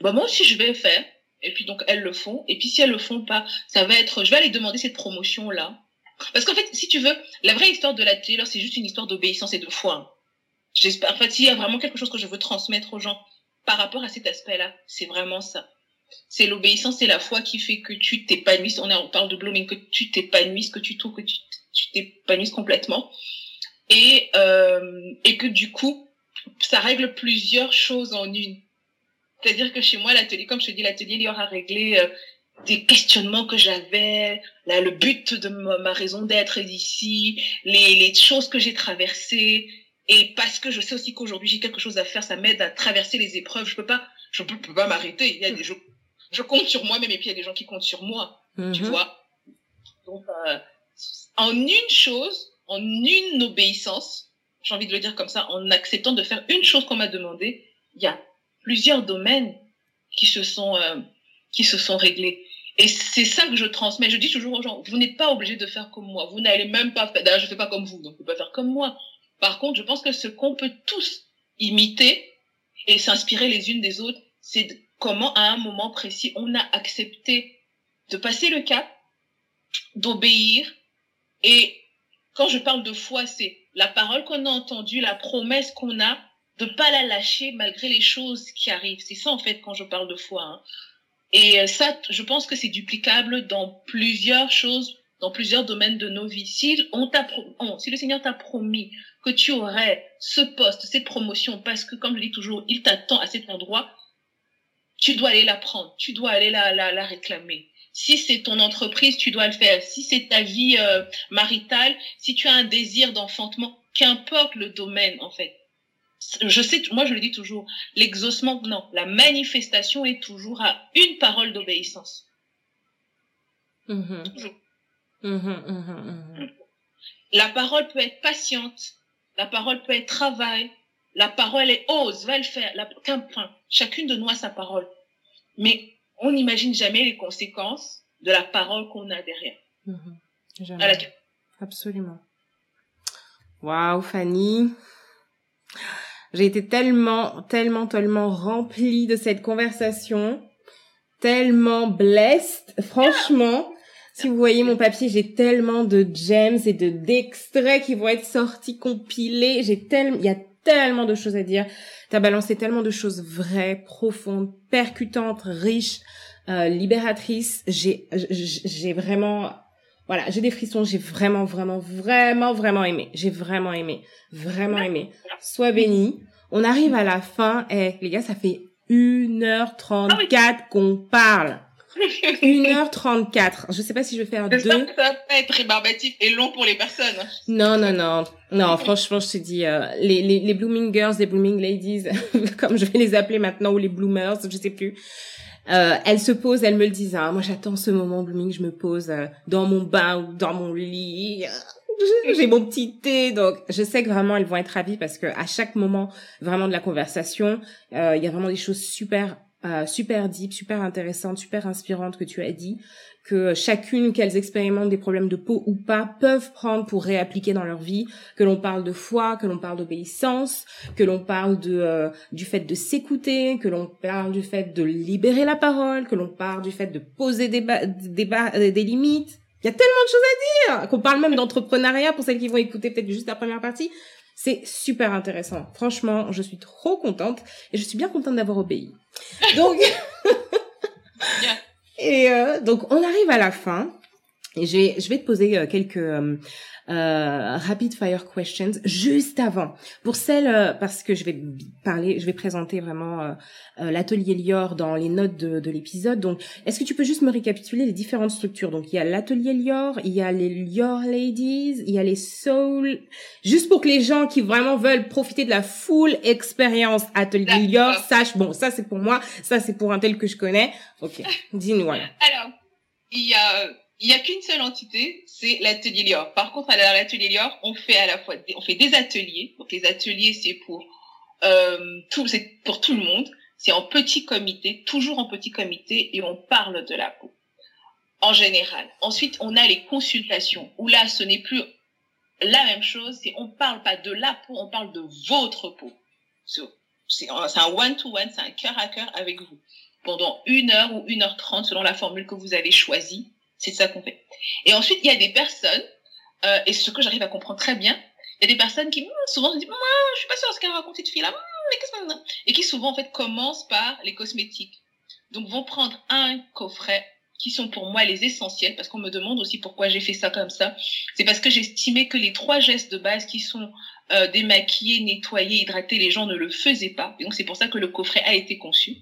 bah moi aussi je vais faire, et puis donc elles le font, et puis si elles le font pas, ça va être, je vais aller demander cette promotion-là. Parce qu'en fait, si tu veux, la vraie histoire de la Taylor, c'est juste une histoire d'obéissance et de foi. J'espère, en fait, s'il y a vraiment quelque chose que je veux transmettre aux gens, par rapport à cet aspect-là. C'est vraiment ça. C'est l'obéissance c'est la foi qui fait que tu t'épanouisses. On, on parle de blooming, que tu t'épanouisses, que tu trouves que tu t'épanouisses complètement. Et, euh, et que du coup, ça règle plusieurs choses en une. C'est-à-dire que chez moi, l'atelier, comme je te dis, l'atelier, il y aura réglé euh, des questionnements que j'avais, là, le but de ma, ma raison d'être ici, les, les choses que j'ai traversées, et parce que je sais aussi qu'aujourd'hui j'ai quelque chose à faire, ça m'aide à traverser les épreuves. Je peux pas, je peux, peux pas m'arrêter. Il y a des, je, je compte sur moi-même et puis il y a des gens qui comptent sur moi. Tu mhm. vois. Donc, euh, en une chose, en une obéissance, j'ai envie de le dire comme ça, en acceptant de faire une chose qu'on m'a demandé, il y a plusieurs domaines qui se sont, euh, qui se sont réglés. Et c'est ça que je transmets. Je dis toujours aux gens, vous n'êtes pas obligé de faire comme moi. Vous n'allez même pas faire, d'ailleurs, je fais pas comme vous, donc vous pouvez pas faire comme moi. Par contre, je pense que ce qu'on peut tous imiter et s'inspirer les unes des autres, c'est comment à un moment précis on a accepté de passer le cap, d'obéir. Et quand je parle de foi, c'est la parole qu'on a entendue, la promesse qu'on a, de pas la lâcher malgré les choses qui arrivent. C'est ça en fait quand je parle de foi. Hein. Et ça, je pense que c'est duplicable dans plusieurs choses, dans plusieurs domaines de nos vies. Si, on on, si le Seigneur t'a promis que tu aurais ce poste, cette promotion, parce que, comme je dis toujours, il t'attend à cet endroit, tu dois aller la prendre, tu dois aller la, la, la réclamer. Si c'est ton entreprise, tu dois le faire. Si c'est ta vie euh, maritale, si tu as un désir d'enfantement, qu'importe le domaine, en fait. Je sais, moi je le dis toujours, l'exaucement, non, la manifestation est toujours à une parole d'obéissance. Mhm. Toujours. Mhm, mhm, mhm. La parole peut être patiente, la parole peut être travail, la parole est ose, va le faire, la. Chacune de nous a sa parole. Mais on n'imagine jamais les conséquences de la parole qu'on a derrière. Jamais. À laquelle- Absolument. Waouh, Fanny. J'ai été tellement, tellement, tellement remplie de cette conversation. Tellement blessed. Franchement, si vous voyez mon papier, j'ai tellement de gems et de d'extraits qui vont être sortis, compilés. J'ai tellement, il y a tellement de choses à dire. T'as balancé tellement de choses vraies, profondes, percutantes, riches, euh, libératrices. J'ai, j'ai vraiment, voilà, j'ai des frissons. J'ai vraiment, vraiment, vraiment, vraiment aimé. J'ai vraiment aimé, vraiment aimé. Sois béni. On arrive à la fin. et les gars, ça fait 1h34 qu'on parle. 1h34. Je sais pas si je vais faire deux. ça va être rébarbatif et long pour les personnes. Non, non, non. Non, franchement, je te dis, euh, les, les, les blooming girls, les blooming ladies, comme je vais les appeler maintenant, ou les bloomers, je sais plus. Euh, elles se posent, elles me le disent. Hein, moi, j'attends ce moment blooming, je me pose euh, dans mon bain ou dans mon lit. J'ai mon petit thé, donc je sais que vraiment elles vont être ravies parce que à chaque moment vraiment de la conversation, euh, il y a vraiment des choses super, euh, super deep, super intéressantes, super inspirantes que tu as dit que chacune qu'elles expérimentent des problèmes de peau ou pas peuvent prendre pour réappliquer dans leur vie, que l'on parle de foi, que l'on parle d'obéissance, que l'on parle de euh, du fait de s'écouter, que l'on parle du fait de libérer la parole, que l'on parle du fait de poser des des, euh, des limites. Il y a tellement de choses à dire, qu'on parle même d'entrepreneuriat pour celles qui vont écouter peut-être juste la première partie. C'est super intéressant. Franchement, je suis trop contente et je suis bien contente d'avoir obéi. Donc et euh, donc on arrive à la fin. Et je vais, je vais te poser euh, quelques euh, euh, rapid fire questions juste avant. Pour celles, euh, parce que je vais parler, je vais présenter vraiment euh, euh, l'atelier Lior dans les notes de, de l'épisode. Donc, est-ce que tu peux juste me récapituler les différentes structures? Donc, il y a l'atelier Lior, il y a les Lior Ladies, il y a les Soul. Juste pour que les gens qui vraiment veulent profiter de la full expérience atelier. Lior sachent, bon, ça c'est pour moi, ça c'est pour un tel que je connais. Ok, dis-nous voilà. Alors, il y a, il y a qu'une seule entité, c'est l'atelier Lior. Par contre, à l'atelier Lior, on fait à la fois, des, on fait des ateliers. Donc, les ateliers, c'est pour, euh, tout, c'est pour tout le monde. C'est en petit comité, toujours en petit comité, et on parle de la peau. En général. Ensuite, on a les consultations, où là, ce n'est plus la même chose, c'est on parle pas de la peau, on parle de votre peau. C'est un one-to-one, c'est un cœur à cœur avec vous. Pendant une heure ou une heure trente, selon la formule que vous avez choisie, c'est ça qu'on fait. Et ensuite, il y a des personnes, euh, et ce que j'arrive à comprendre très bien, il y a des personnes qui, hum, souvent, se disent, je suis pas sûre de ce qu'elle raconte cette fille-là, Hum, mais qu'est-ce que Et qui souvent, en fait, commencent par les cosmétiques. Donc, vont prendre un coffret qui sont pour moi les essentiels, parce qu'on me demande aussi pourquoi j'ai fait ça comme ça. C'est parce que j'estimais que les trois gestes de base qui sont euh, démaquiller, nettoyer, hydrater, les gens ne le faisaient pas. Donc, c'est pour ça que le coffret a été conçu.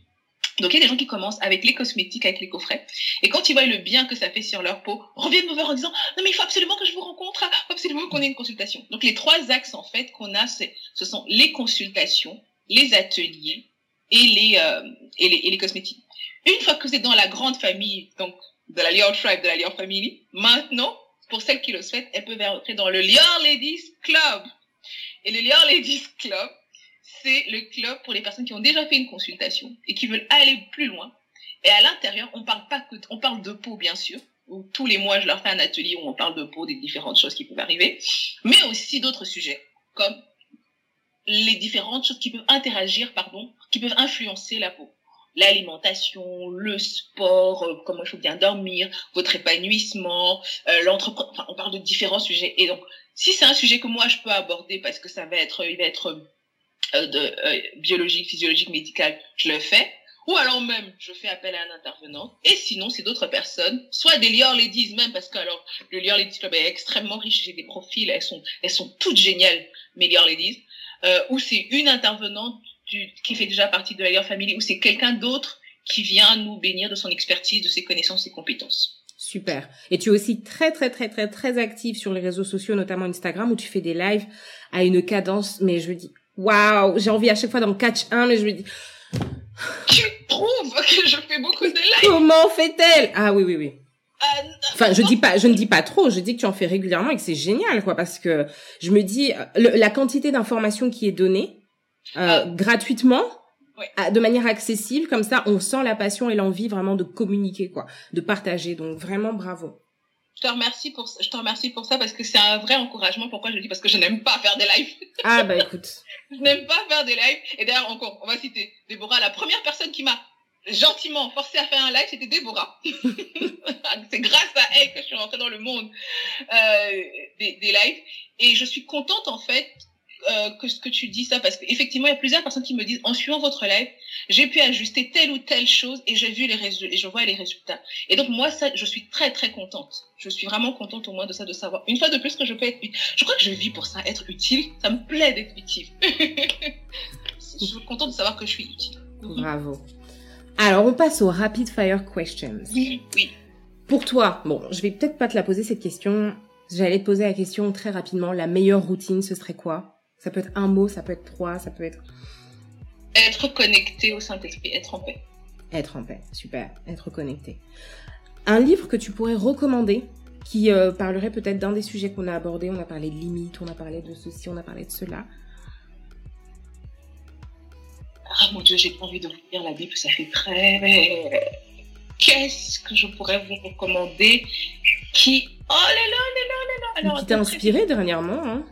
Donc, il y a des gens qui commencent avec les cosmétiques, avec les coffrets. Et quand ils voient le bien que ça fait sur leur peau, reviennent me voir en disant, non, mais il faut absolument que je vous rencontre, il faut absolument qu'on ait une consultation. Donc, les trois axes, en fait, qu'on a, c'est, ce sont les consultations, les ateliers et les, euh, et les, et les cosmétiques. Une fois que êtes dans la grande famille, donc, de la Lior Tribe, de la Lior Family, maintenant, pour celles qui le souhaitent, elles peuvent entrer dans le Lior Ladies Club. Et le Lior Ladies Club, c'est le club pour les personnes qui ont déjà fait une consultation et qui veulent aller plus loin. Et à l'intérieur, on parle pas que, on parle de peau, bien sûr. Tous les mois, je leur fais un atelier où on parle de peau, des différentes choses qui peuvent arriver. Mais aussi d'autres sujets, comme les différentes choses qui peuvent interagir, pardon, qui peuvent influencer la peau. L'alimentation, le sport, euh, comment il faut bien dormir, votre épanouissement, euh, enfin, on parle de différents sujets. Et donc, si c'est un sujet que moi je peux aborder parce que ça va être, il va être euh, de euh, biologique, physiologique, médical, je le fais. Ou alors même, je fais appel à un intervenant. Et sinon, c'est d'autres personnes, soit des Lior Ladies même, parce que alors, le Lior Ladies Club est extrêmement riche, j'ai des profils, elles sont, elles sont toutes géniales, mes Lior Ladies. Euh, ou c'est une intervenante du, qui fait déjà partie de la Lior Family, ou c'est quelqu'un d'autre qui vient nous bénir de son expertise, de ses connaissances et compétences. Super. Et tu es aussi très très très très très active sur les réseaux sociaux, notamment Instagram, où tu fais des lives à une cadence. Mais je dis, waouh, j'ai envie à chaque fois d'en catch un, mais je me dis. Tu trouves que je fais beaucoup de lives Comment fait-elle? Ah oui oui oui. Euh, enfin, je dis pas, je ne dis pas trop. Je dis que tu en fais régulièrement et que c'est génial, quoi, parce que je me dis la quantité d'informations qui est donnée euh, ah. gratuitement, de manière accessible, comme ça, on sent la passion et l'envie vraiment de communiquer, quoi, de partager. Donc vraiment, bravo. Je te remercie pour, je te remercie pour ça parce que c'est un vrai encouragement. Pourquoi je le dis? Parce que je n'aime pas faire des lives. Ah bah écoute. je n'aime pas faire des lives. Et d'ailleurs, encore, on va citer Déborah, la première personne qui m'a gentiment forcé à faire un live, c'était Déborah. c'est grâce à elle que je suis rentrée dans le monde euh, des, des lives. Et je suis contente, en fait, euh, que ce que tu dis ça, parce qu'effectivement, il y a plusieurs personnes qui me disent, en suivant votre live, j'ai pu ajuster telle ou telle chose et j'ai vu les résultats, et je vois les résultats. Et donc, moi, ça, je suis très, très contente. Je suis vraiment contente au moins de ça, de savoir, une fois de plus, que je peux être Je crois que je vis pour ça, être utile. Ça me plaît d'être utile. je suis contente de savoir que je suis utile. Bravo. Alors, on passe aux rapid fire questions. Oui, oui. Pour toi, bon, je vais peut-être pas te la poser cette question. J'allais te poser la question très rapidement. La meilleure routine, ce serait quoi? Ça peut être un mot, ça peut être trois, ça peut être. Être connecté au Saint-Esprit, être en paix. Être en paix, super. Être connecté. Un livre que tu pourrais recommander qui euh, parlerait peut-être d'un des sujets qu'on a abordés. On a parlé de limites, on a parlé de ceci, on a parlé de cela. Ah mon Dieu, j'ai pas envie de vous lire la Bible, ça fait très. Qu'est-ce que je pourrais vous recommander qui. Oh là là là là là là Qui t'a inspiré dernièrement, hein?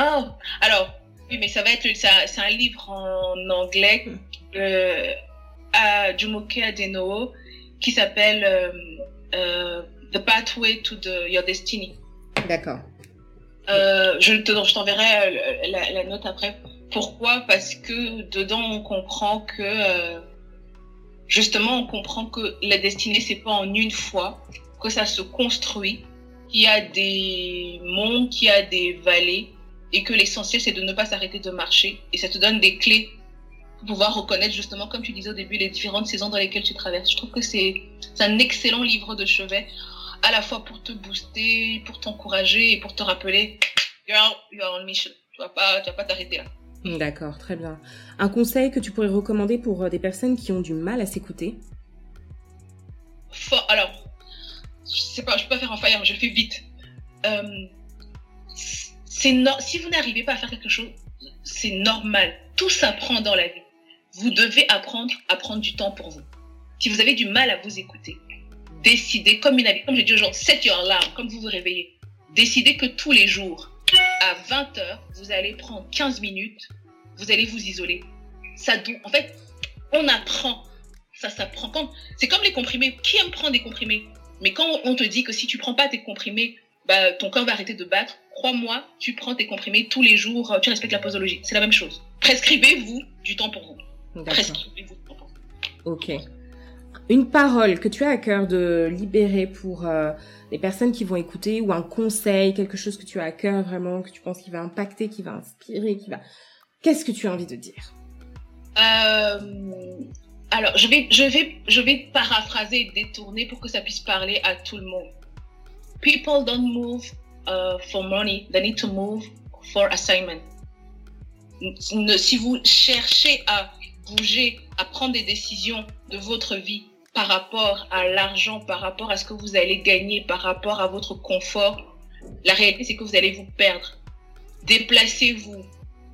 Oh, alors, oui, mais ça va être. C'est un livre en anglais euh, à Jumoke Adeno qui s'appelle euh, euh, The Pathway to the, Your Destiny. D'accord. Euh, je t'enverrai la, la, note après. Pourquoi? Parce que dedans on comprend que justement on comprend que la destinée c'est pas en une fois, que ça se construit, qu'il y a des monts, qu'il y a des vallées, et que l'essentiel c'est de ne pas s'arrêter de marcher. Et ça te donne des clés pour pouvoir reconnaître justement, comme tu disais au début, les différentes saisons dans lesquelles tu traverses. Je trouve que c'est un excellent livre de chevet à la fois pour te booster, pour t'encourager et pour te rappeler, girl, you're on mission. Tu vas pas, tu vas pas t'arrêter là. D'accord, très bien. Un conseil que tu pourrais recommander pour euh, des personnes qui ont du mal à s'écouter? Alors, je sais pas, je peux pas faire en fire, mais je le fais vite. Euh, Si vous n'arrivez pas à faire quelque chose, c'est normal. Tout s'apprend dans la vie. Vous devez apprendre à prendre du temps pour vous. Si vous avez du mal à vous écouter, décidez, comme une comme j'ai dit aujourd'hui, set your alarm, comme vous vous réveillez. Décidez que tous les jours, à 20 heures, vous allez prendre 15 minutes, vous allez vous isoler. Ça en fait, on apprend. Ça s'apprend. C'est comme les comprimés. Qui aime prendre des comprimés? Mais quand on te dit que si tu prends pas tes comprimés, bah, ton corps va arrêter de battre, crois-moi, tu prends tes comprimés tous les jours, tu respectes la posologie. C'est la même chose. Prescrivez-vous du temps pour vous. Prescrivez-vous du temps pour vous. Ok une parole que tu as à cœur de libérer pour euh, les personnes qui vont écouter ou un conseil, quelque chose que tu as à cœur vraiment, que tu penses qui va impacter, qui va inspirer, qui va... Qu'est-ce que tu as envie de dire? Euh, Alors, je vais, je, vais, je vais paraphraser et détourner pour que ça puisse parler à tout le monde. People don't move uh, for money, they need to move for assignment. Si vous cherchez à bouger, à prendre des décisions de votre vie par rapport à l'argent, par rapport à ce que vous allez gagner, par rapport à votre confort, la réalité, c'est que vous allez vous perdre. Déplacez-vous,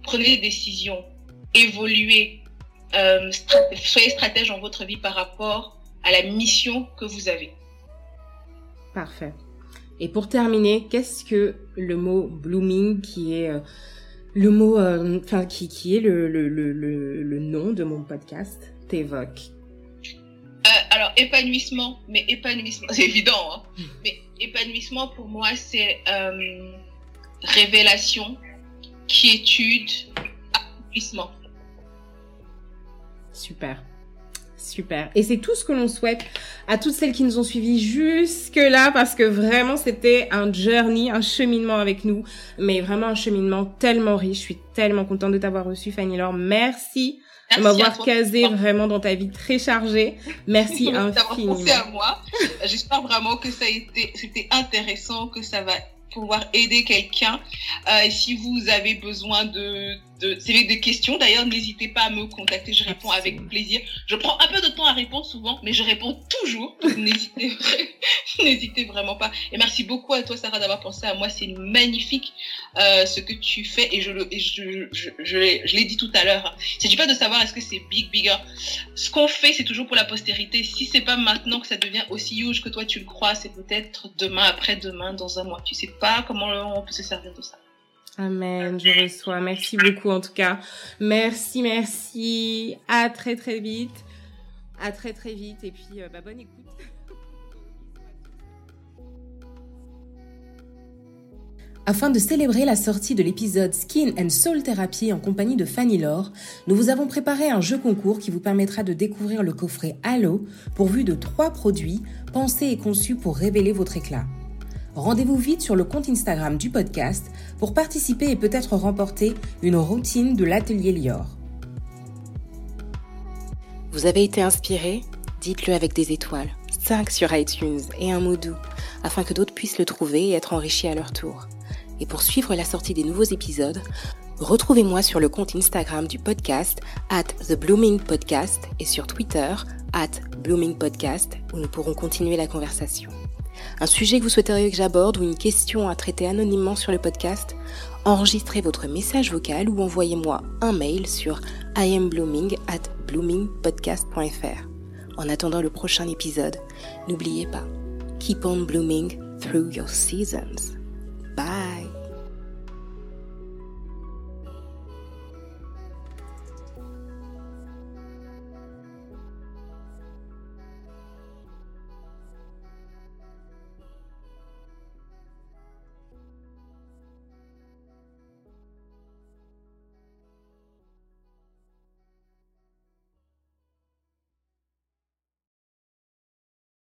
prenez des décisions, évoluez, euh, soyez stratège dans votre vie par rapport à la mission que vous avez. Parfait. Et pour terminer, qu'est-ce que le mot blooming, qui est euh, le mot, euh, enfin, qui, qui est le, le, le, le, nom de mon podcast, t'évoque? Alors, épanouissement, mais épanouissement, c'est évident, hein, hmm. mais épanouissement pour moi, c'est révélation, quiétude, accomplissement. Super. Super. Et c'est tout ce que l'on souhaite à toutes celles qui nous ont suivis jusque-là parce que vraiment c'était un journey, un cheminement avec nous, mais vraiment un cheminement tellement riche. Je suis tellement contente de t'avoir reçu Fanny Laure. Merci de m'avoir casé vraiment dans ta vie très chargée. Merci infiniment. pensé à moi. J'espère vraiment que ça a été, c'était intéressant, que ça va pouvoir aider quelqu'un. Euh, si vous avez besoin de, de c'est des questions d'ailleurs, n'hésitez pas à me contacter, je réponds avec plaisir. Je prends un peu de temps à répondre souvent, mais je réponds toujours. N'hésitez n'hésitez vraiment pas. Et merci beaucoup à toi Sarah d'avoir pensé à moi, c'est magnifique euh, ce que tu fais et je le je je, je, l'ai dit tout à l'heure. Il s'agit pas de savoir est-ce que c'est big bigger. Ce qu'on fait, c'est toujours pour la postérité. Si c'est pas maintenant que ça devient aussi huge que toi tu le crois, c'est peut-être demain, après-demain, dans un mois. Tu sais pas comment on peut se servir de ça. Amen, je reçois. Merci beaucoup en tout cas. Merci, merci. À très très vite. À très très vite. Et puis, euh, bah, bonne écoute. Afin de célébrer la sortie de l'épisode Skin and Soul Therapy en compagnie de Fanny Laure, nous vous avons préparé un jeu concours qui vous permettra de découvrir le coffret Halo pourvu de trois produits pensés et conçus pour révéler votre éclat. Rendez-vous vite sur le compte Instagram du podcast pour participer et peut-être remporter une routine de l'atelier Lior. Vous avez été inspiré? Dites-le avec des étoiles, 5 sur iTunes et un mot doux, afin que d'autres puissent le trouver et être enrichis à leur tour. Et pour suivre la sortie des nouveaux épisodes, retrouvez-moi sur le compte Instagram du podcast at The Blooming Podcast et sur Twitter at Blooming Podcast où nous pourrons continuer la conversation un sujet que vous souhaiteriez que j'aborde ou une question à traiter anonymement sur le podcast, enregistrez votre message vocal ou envoyez-moi un mail sur iamblooming at bloomingpodcast.fr. En attendant le prochain épisode, n'oubliez pas, keep on blooming through your seasons. Bye!